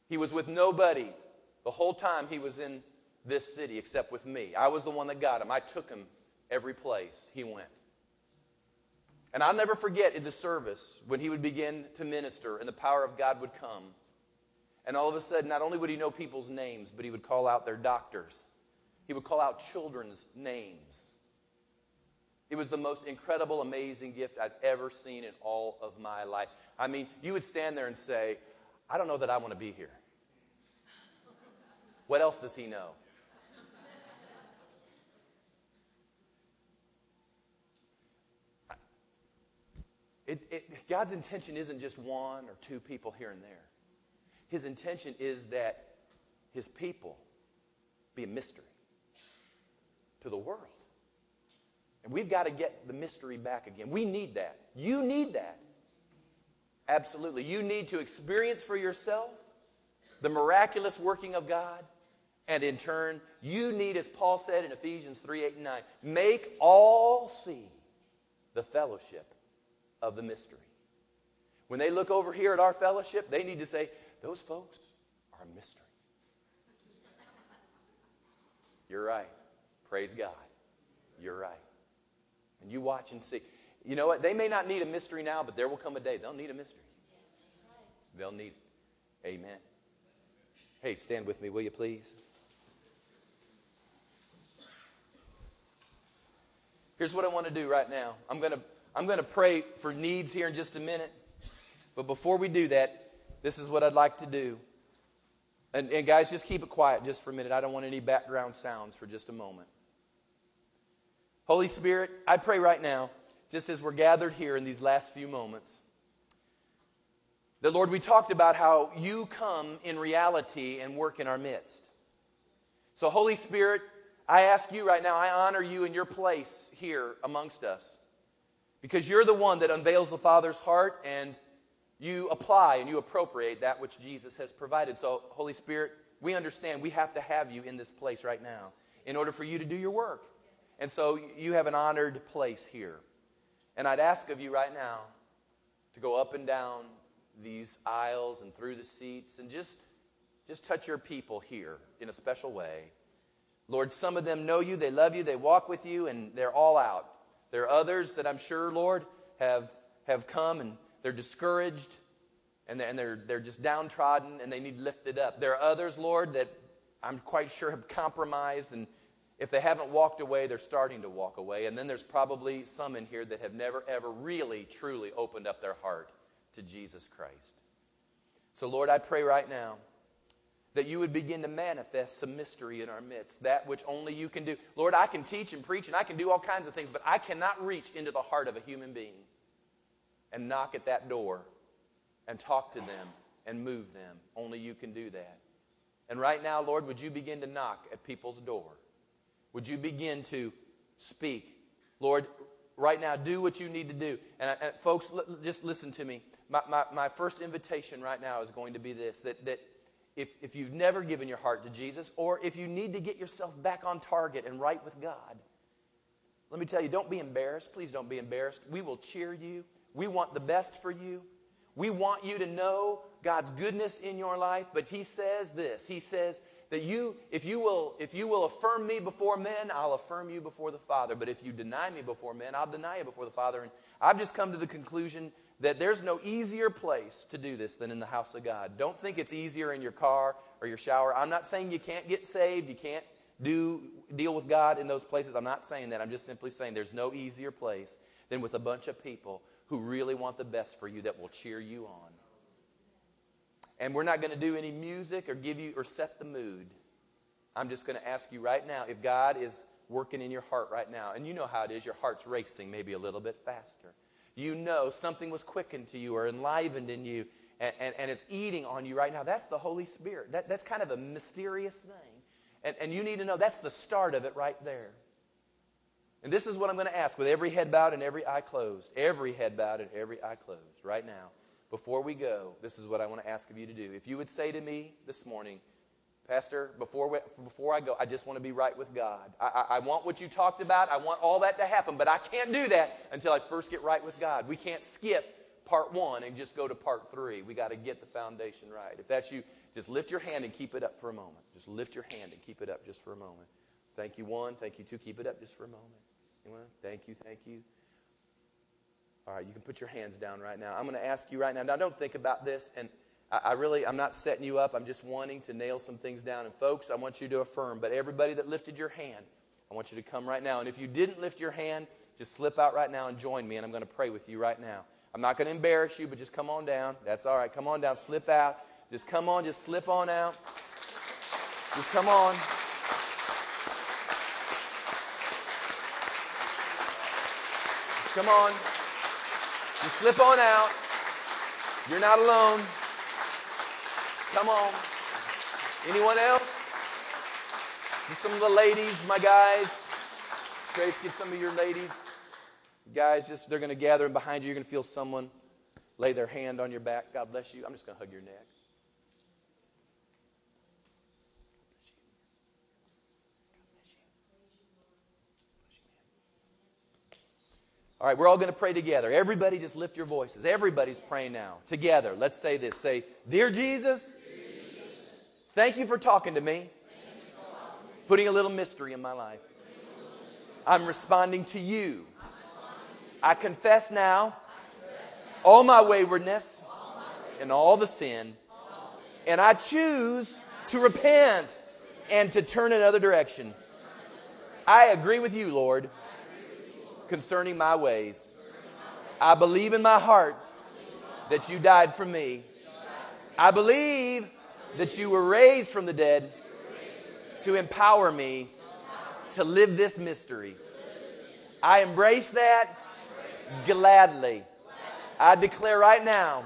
He was with nobody the whole time he was in this city except with me. I was the one that got him. I took him every place he went. And I'll never forget in the service when he would begin to minister and the power of God would come. And all of a sudden, not only would he know people's names, but he would call out their doctors. He would call out children's names. It was the most incredible, amazing gift I'd ever seen in all of my life. I mean, you would stand there and say, I don't know that I want to be here. What else does he know? It, it, God's intention isn't just one or two people here and there. His intention is that his people be a mystery to the world. And we've got to get the mystery back again. We need that. You need that. Absolutely. You need to experience for yourself the miraculous working of God. And in turn, you need, as Paul said in Ephesians 3 8 and 9, make all see the fellowship of the mystery. When they look over here at our fellowship, they need to say, those folks are a mystery. You're right. Praise God. You're right. And you watch and see. You know what? They may not need a mystery now, but there will come a day they'll need a mystery. They'll need it. Amen. Hey, stand with me, will you please? Here's what I want to do right now. I'm going to I'm going to pray for needs here in just a minute. But before we do that, this is what I'd like to do. And, and guys, just keep it quiet just for a minute. I don't want any background sounds for just a moment. Holy Spirit, I pray right now, just as we're gathered here in these last few moments, that Lord, we talked about how you come in reality and work in our midst. So, Holy Spirit, I ask you right now, I honor you in your place here amongst us because you're the one that unveils the Father's heart and you apply and you appropriate that which Jesus has provided. So, Holy Spirit, we understand we have to have you in this place right now in order for you to do your work. And so you have an honored place here. And I'd ask of you right now to go up and down these aisles and through the seats and just, just touch your people here in a special way. Lord, some of them know you, they love you, they walk with you, and they're all out. There are others that I'm sure, Lord, have, have come and they're discouraged and they're, and they're, they're just downtrodden and they need lifted up. There are others, Lord, that I'm quite sure have compromised and if they haven't walked away, they're starting to walk away. And then there's probably some in here that have never, ever really, truly opened up their heart to Jesus Christ. So, Lord, I pray right now that you would begin to manifest some mystery in our midst, that which only you can do. Lord, I can teach and preach and I can do all kinds of things, but I cannot reach into the heart of a human being and knock at that door and talk to them and move them. Only you can do that. And right now, Lord, would you begin to knock at people's door? Would you begin to speak? Lord, right now, do what you need to do. And, and folks, l- just listen to me. My, my, my, first invitation right now is going to be this that, that if, if you've never given your heart to Jesus, or if you need to get yourself back on target and right with God, let me tell you, don't be embarrassed. Please don't be embarrassed. We will cheer you. We want the best for you. We want you to know God's goodness in your life. But He says this He says, that you, if you will, if you will affirm me before men, I'll affirm you before the Father. But if you deny me before men, I'll deny you before the Father. And I've just come to the conclusion that there's no easier place to do this than in the house of God. Don't think it's easier in your car or your shower. I'm not saying you can't get saved, you can't do deal with God in those places. I'm not saying that. I'm just simply saying there's no easier place than with a bunch of people who really want the best for you that will cheer you on. And we're not going to do any music or give you or set the mood. I'm just going to ask you right now if God is working in your heart right now, and you know how it is, your heart's racing maybe a little bit faster. You know something was quickened to you or enlivened in you, and, and, and it's eating on you right now. That's the Holy Spirit. That, that's kind of a mysterious thing. And, and you need to know that's the start of it right there. And this is what I'm going to ask with every head bowed and every eye closed. Every head bowed and every eye closed right now before we go, this is what I want to ask of you to do. If you would say to me this morning, Pastor, before, we, before I go, I just want to be right with God. I, I, I, want what you talked about. I want all that to happen, but I can't do that until I first get right with God. We can't skip part one and just go to part three. We got to get the foundation right. If that's you, just lift your hand and keep it up for a moment. Just lift your hand and keep it up just for a moment. Thank you, one. Thank you, two. Keep it up just for a moment. Thank you, thank you. All right, you can put your hands down right now. I'm going to ask you right now. Now, don't think about this, and I, I really, I'm not setting you up. I'm just wanting to nail some things down. And folks, I want you to affirm. But everybody that lifted your hand, I want you to come right now. And if you didn't lift your hand, just slip out right now and join me, and I'm going to pray with you right now. I'm not going to embarrass you, but just come on down. That's all right. Come on down. Slip out. Just come on. Just slip on out. Just come on. Come on. You slip on out. You're not alone. Come on. Anyone else? Just some of the ladies, my guys. Trace, get some of your ladies. Guys, just they're going to gather and behind you. You're going to feel someone lay their hand on your back. God bless you. I'm just going to hug your neck. All right, we're all going to pray together. Everybody just lift your voices. Everybody's praying now. Together. Let's say this. Say, Dear Jesus, thank you for talking to me, putting a little mystery in my life. I'm responding to you. I confess now all my waywardness and all the sin, and I choose to repent and to turn another direction. I agree with you, Lord concerning my ways. I believe in my heart that you died for me. I believe that you were raised from the dead to empower me to live this mystery. I embrace that gladly. I declare right now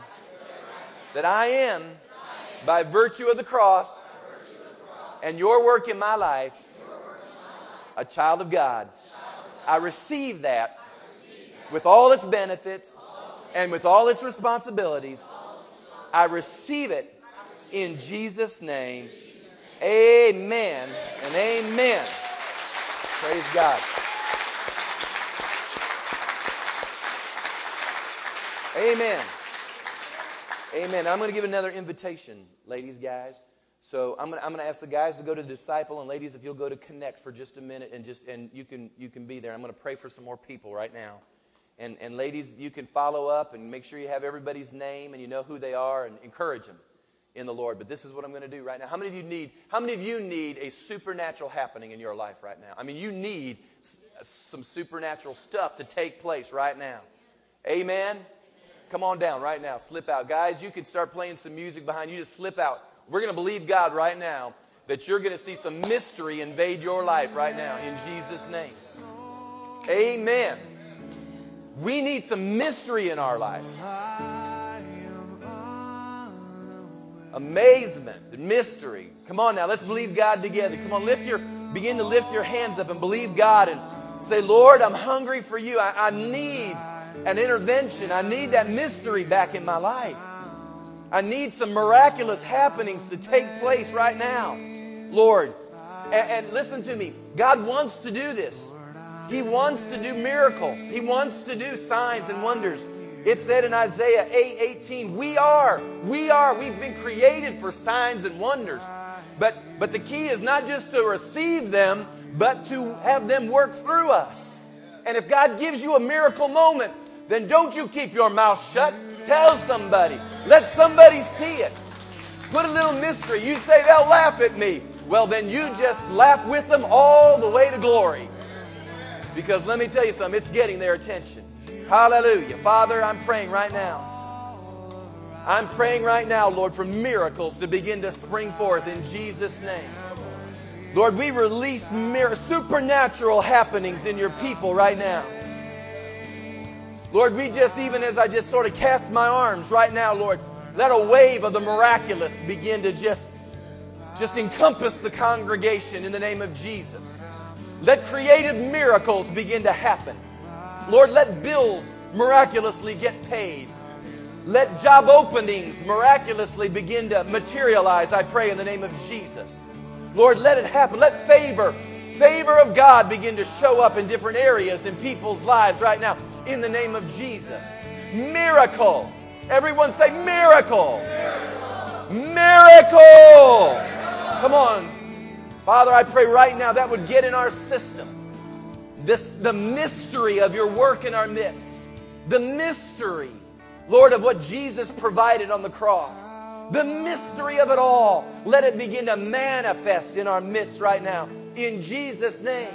that I am, by virtue of the cross and your work in my life, a child of God. I receive that with all its benefits and with all its responsibilities. I receive it in Jesus' name. Amen and amen. Praise God. Amen. Amen. I'm going to give another invitation, ladies, guys. So I'm going, to, ask the guys to go to the disciple, and ladies, if you'll go to connect for just a minute, and just and you can you can be there. I'm going to pray for some more people right now, and and ladies, you can follow up and make sure you have everybody's name and you know who they are, and encourage them in the Lord. But this is what I'm going to do right now. How many of you need? How many of you need a supernatural happening in your life right now? I mean, you need some supernatural stuff to take place right now. Amen. Come on down right now. Slip out, guys. You can start playing some music behind you. Just slip out. We're going to believe God right now that you're going to see some mystery invade your life right now in Jesus' name. Amen. We need some mystery in our life. Amazement and mystery. Come on now, let's believe God together. Come on, lift your begin to lift your hands up and believe God and say, Lord, I'm hungry for you. I, I need an intervention. I need that mystery back in my life. I need some miraculous happenings to take place right now, Lord. And, and, listen to me. God wants to do this. He wants to do miracles. He wants to do signs and wonders. It said in Isaiah 8 18, we are, we are, we've been created for signs and wonders. But, but the key is not just to receive them, but to have them work through us. And if God gives you a miracle moment, then don't you keep your mouth shut. Tell somebody. Let somebody see it. Put a little mystery. You say they'll laugh at me. Well, then you just laugh with them all the way to glory. Because let me tell you something, it's getting their attention. Hallelujah. Father, I'm praying right now. I'm praying right now, Lord, for miracles to begin to spring forth in Jesus' name. Lord, we release mir- supernatural happenings in your people right now. Lord, we just, even as I just sort of cast my arms right now, Lord, let a wave of the miraculous begin to just, just encompass the congregation in the name of Jesus. Let creative miracles begin to happen. Lord, let bills miraculously get paid. Let job openings miraculously begin to materialize, I pray, in the name of Jesus. Lord, let it happen. Let favor, favor of God begin to show up in different areas in people's lives right now in the name of Jesus. Miracles. Everyone say miracle. Miracle. Come on. Father, I pray right now that would get in our system. This, the mystery of your work in our midst. The mystery, Lord, of what Jesus provided on the cross. The mystery of it all. Let it begin to manifest in our midst right now. In Jesus' name.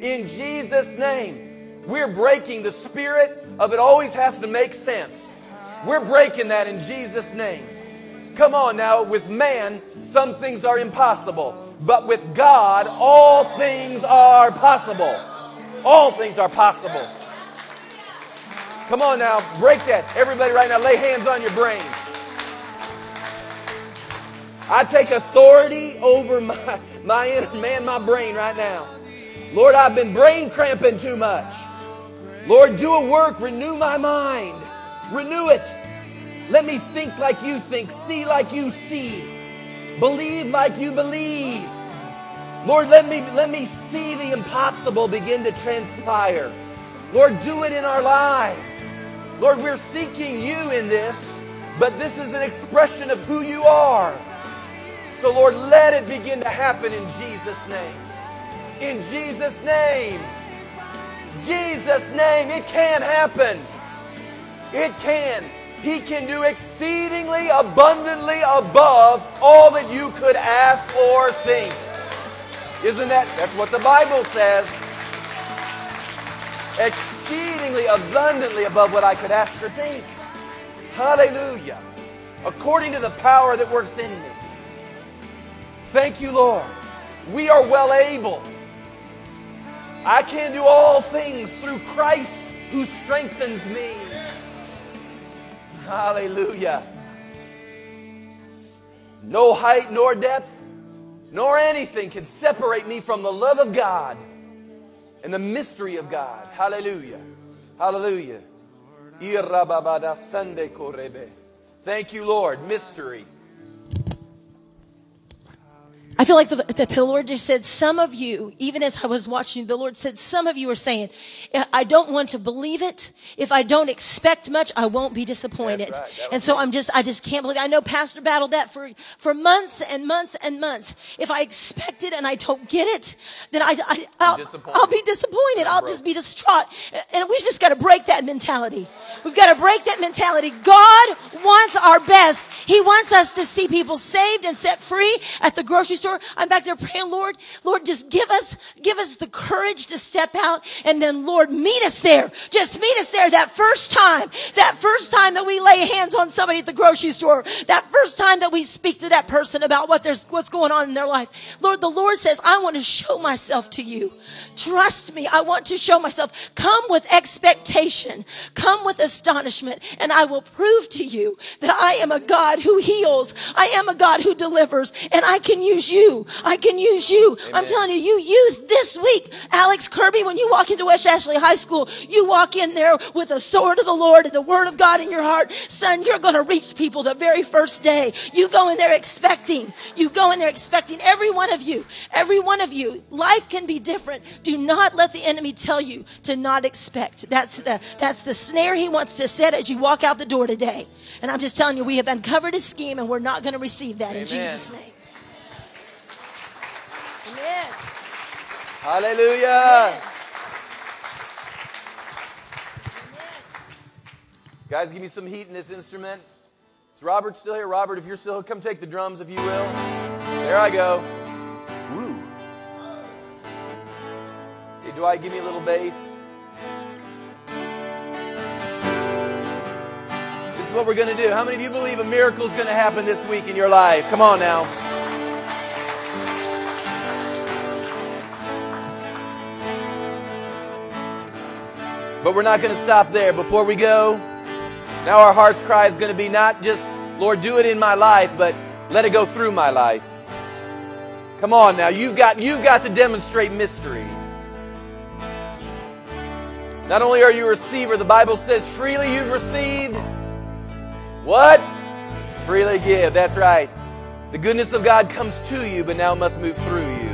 In Jesus' name. We're breaking the spirit of it always has to make sense. We're breaking that in Jesus' name. Come on now, with man, some things are impossible. But with God, all things are possible. All things are possible. Come on now, break that. Everybody right now, lay hands on your brain. I take authority over my, [laughs] my inner man, my brain right now. Lord, I've been brain cramping too much. Lord, do a work, renew my mind, renew it. Let me think like you think, see like you see, believe like you believe. Lord, let me, let me see the impossible begin to transpire. Lord, do it in our lives. Lord, we're seeking you in this, but this is an expression of who you are. So, Lord, let it begin to happen in Jesus' name. In Jesus' name. Jesus' name, it can happen. It can. He can do exceedingly abundantly above all that you could ask or think. Isn't that? That's what the Bible says. Exceedingly abundantly above what I could ask or think. Hallelujah. According to the power that works in me. Thank you, Lord. We are well able. I can do all things through Christ who strengthens me. Hallelujah. No height nor depth nor anything can separate me from the love of God and the mystery of God. Hallelujah. Hallelujah. Thank you, Lord. Mystery. I feel like the, that the Lord just said, some of you, even as I was watching, the Lord said, some of you are saying, I don't want to believe it. If I don't expect much, I won't be disappointed. Right. And so I'm just, I just can't believe it. I know Pastor battled that for, for months and months and months. If I expect it and I don't get it, then I, I, I'll, I'll be disappointed. I'll just be distraught. And we've just got to break that mentality. We've got to break that mentality. God wants our best. He wants us to see people saved and set free at the grocery store. I'm back there praying, Lord, Lord, just give us, give us the courage to step out and then Lord, meet us there. Just meet us there that first time, that first time that we lay hands on somebody at the grocery store, that first time that we speak to that person about what there's, what's going on in their life. Lord, the Lord says, I want to show myself to you. Trust me. I want to show myself. Come with expectation. Come with astonishment and I will prove to you that I am a God who heals. I am a God who delivers and I can use you. I can use you. Amen. I'm telling you, you youth this week, Alex Kirby, when you walk into West Ashley High School, you walk in there with the sword of the Lord and the word of God in your heart. Son, you're going to reach people the very first day. You go in there expecting. You go in there expecting every one of you, every one of you. Life can be different. Do not let the enemy tell you to not expect. That's the, that's the snare he wants to set as you walk out the door today. And I'm just telling you, we have uncovered his scheme and we're not going to receive that Amen. in Jesus' name. Amen. Hallelujah. Amen. Guys, give me some heat in this instrument. Is Robert still here? Robert, if you're still here, come take the drums, if you will. There I go. Woo. Hey, Dwight, give me a little bass. This is what we're going to do. How many of you believe a miracle is going to happen this week in your life? Come on now. But we're not going to stop there. Before we go, now our heart's cry is going to be not just, Lord, do it in my life, but let it go through my life. Come on now, you've got, you've got to demonstrate mystery. Not only are you a receiver, the Bible says freely you've received. What? Freely give. That's right. The goodness of God comes to you, but now must move through you.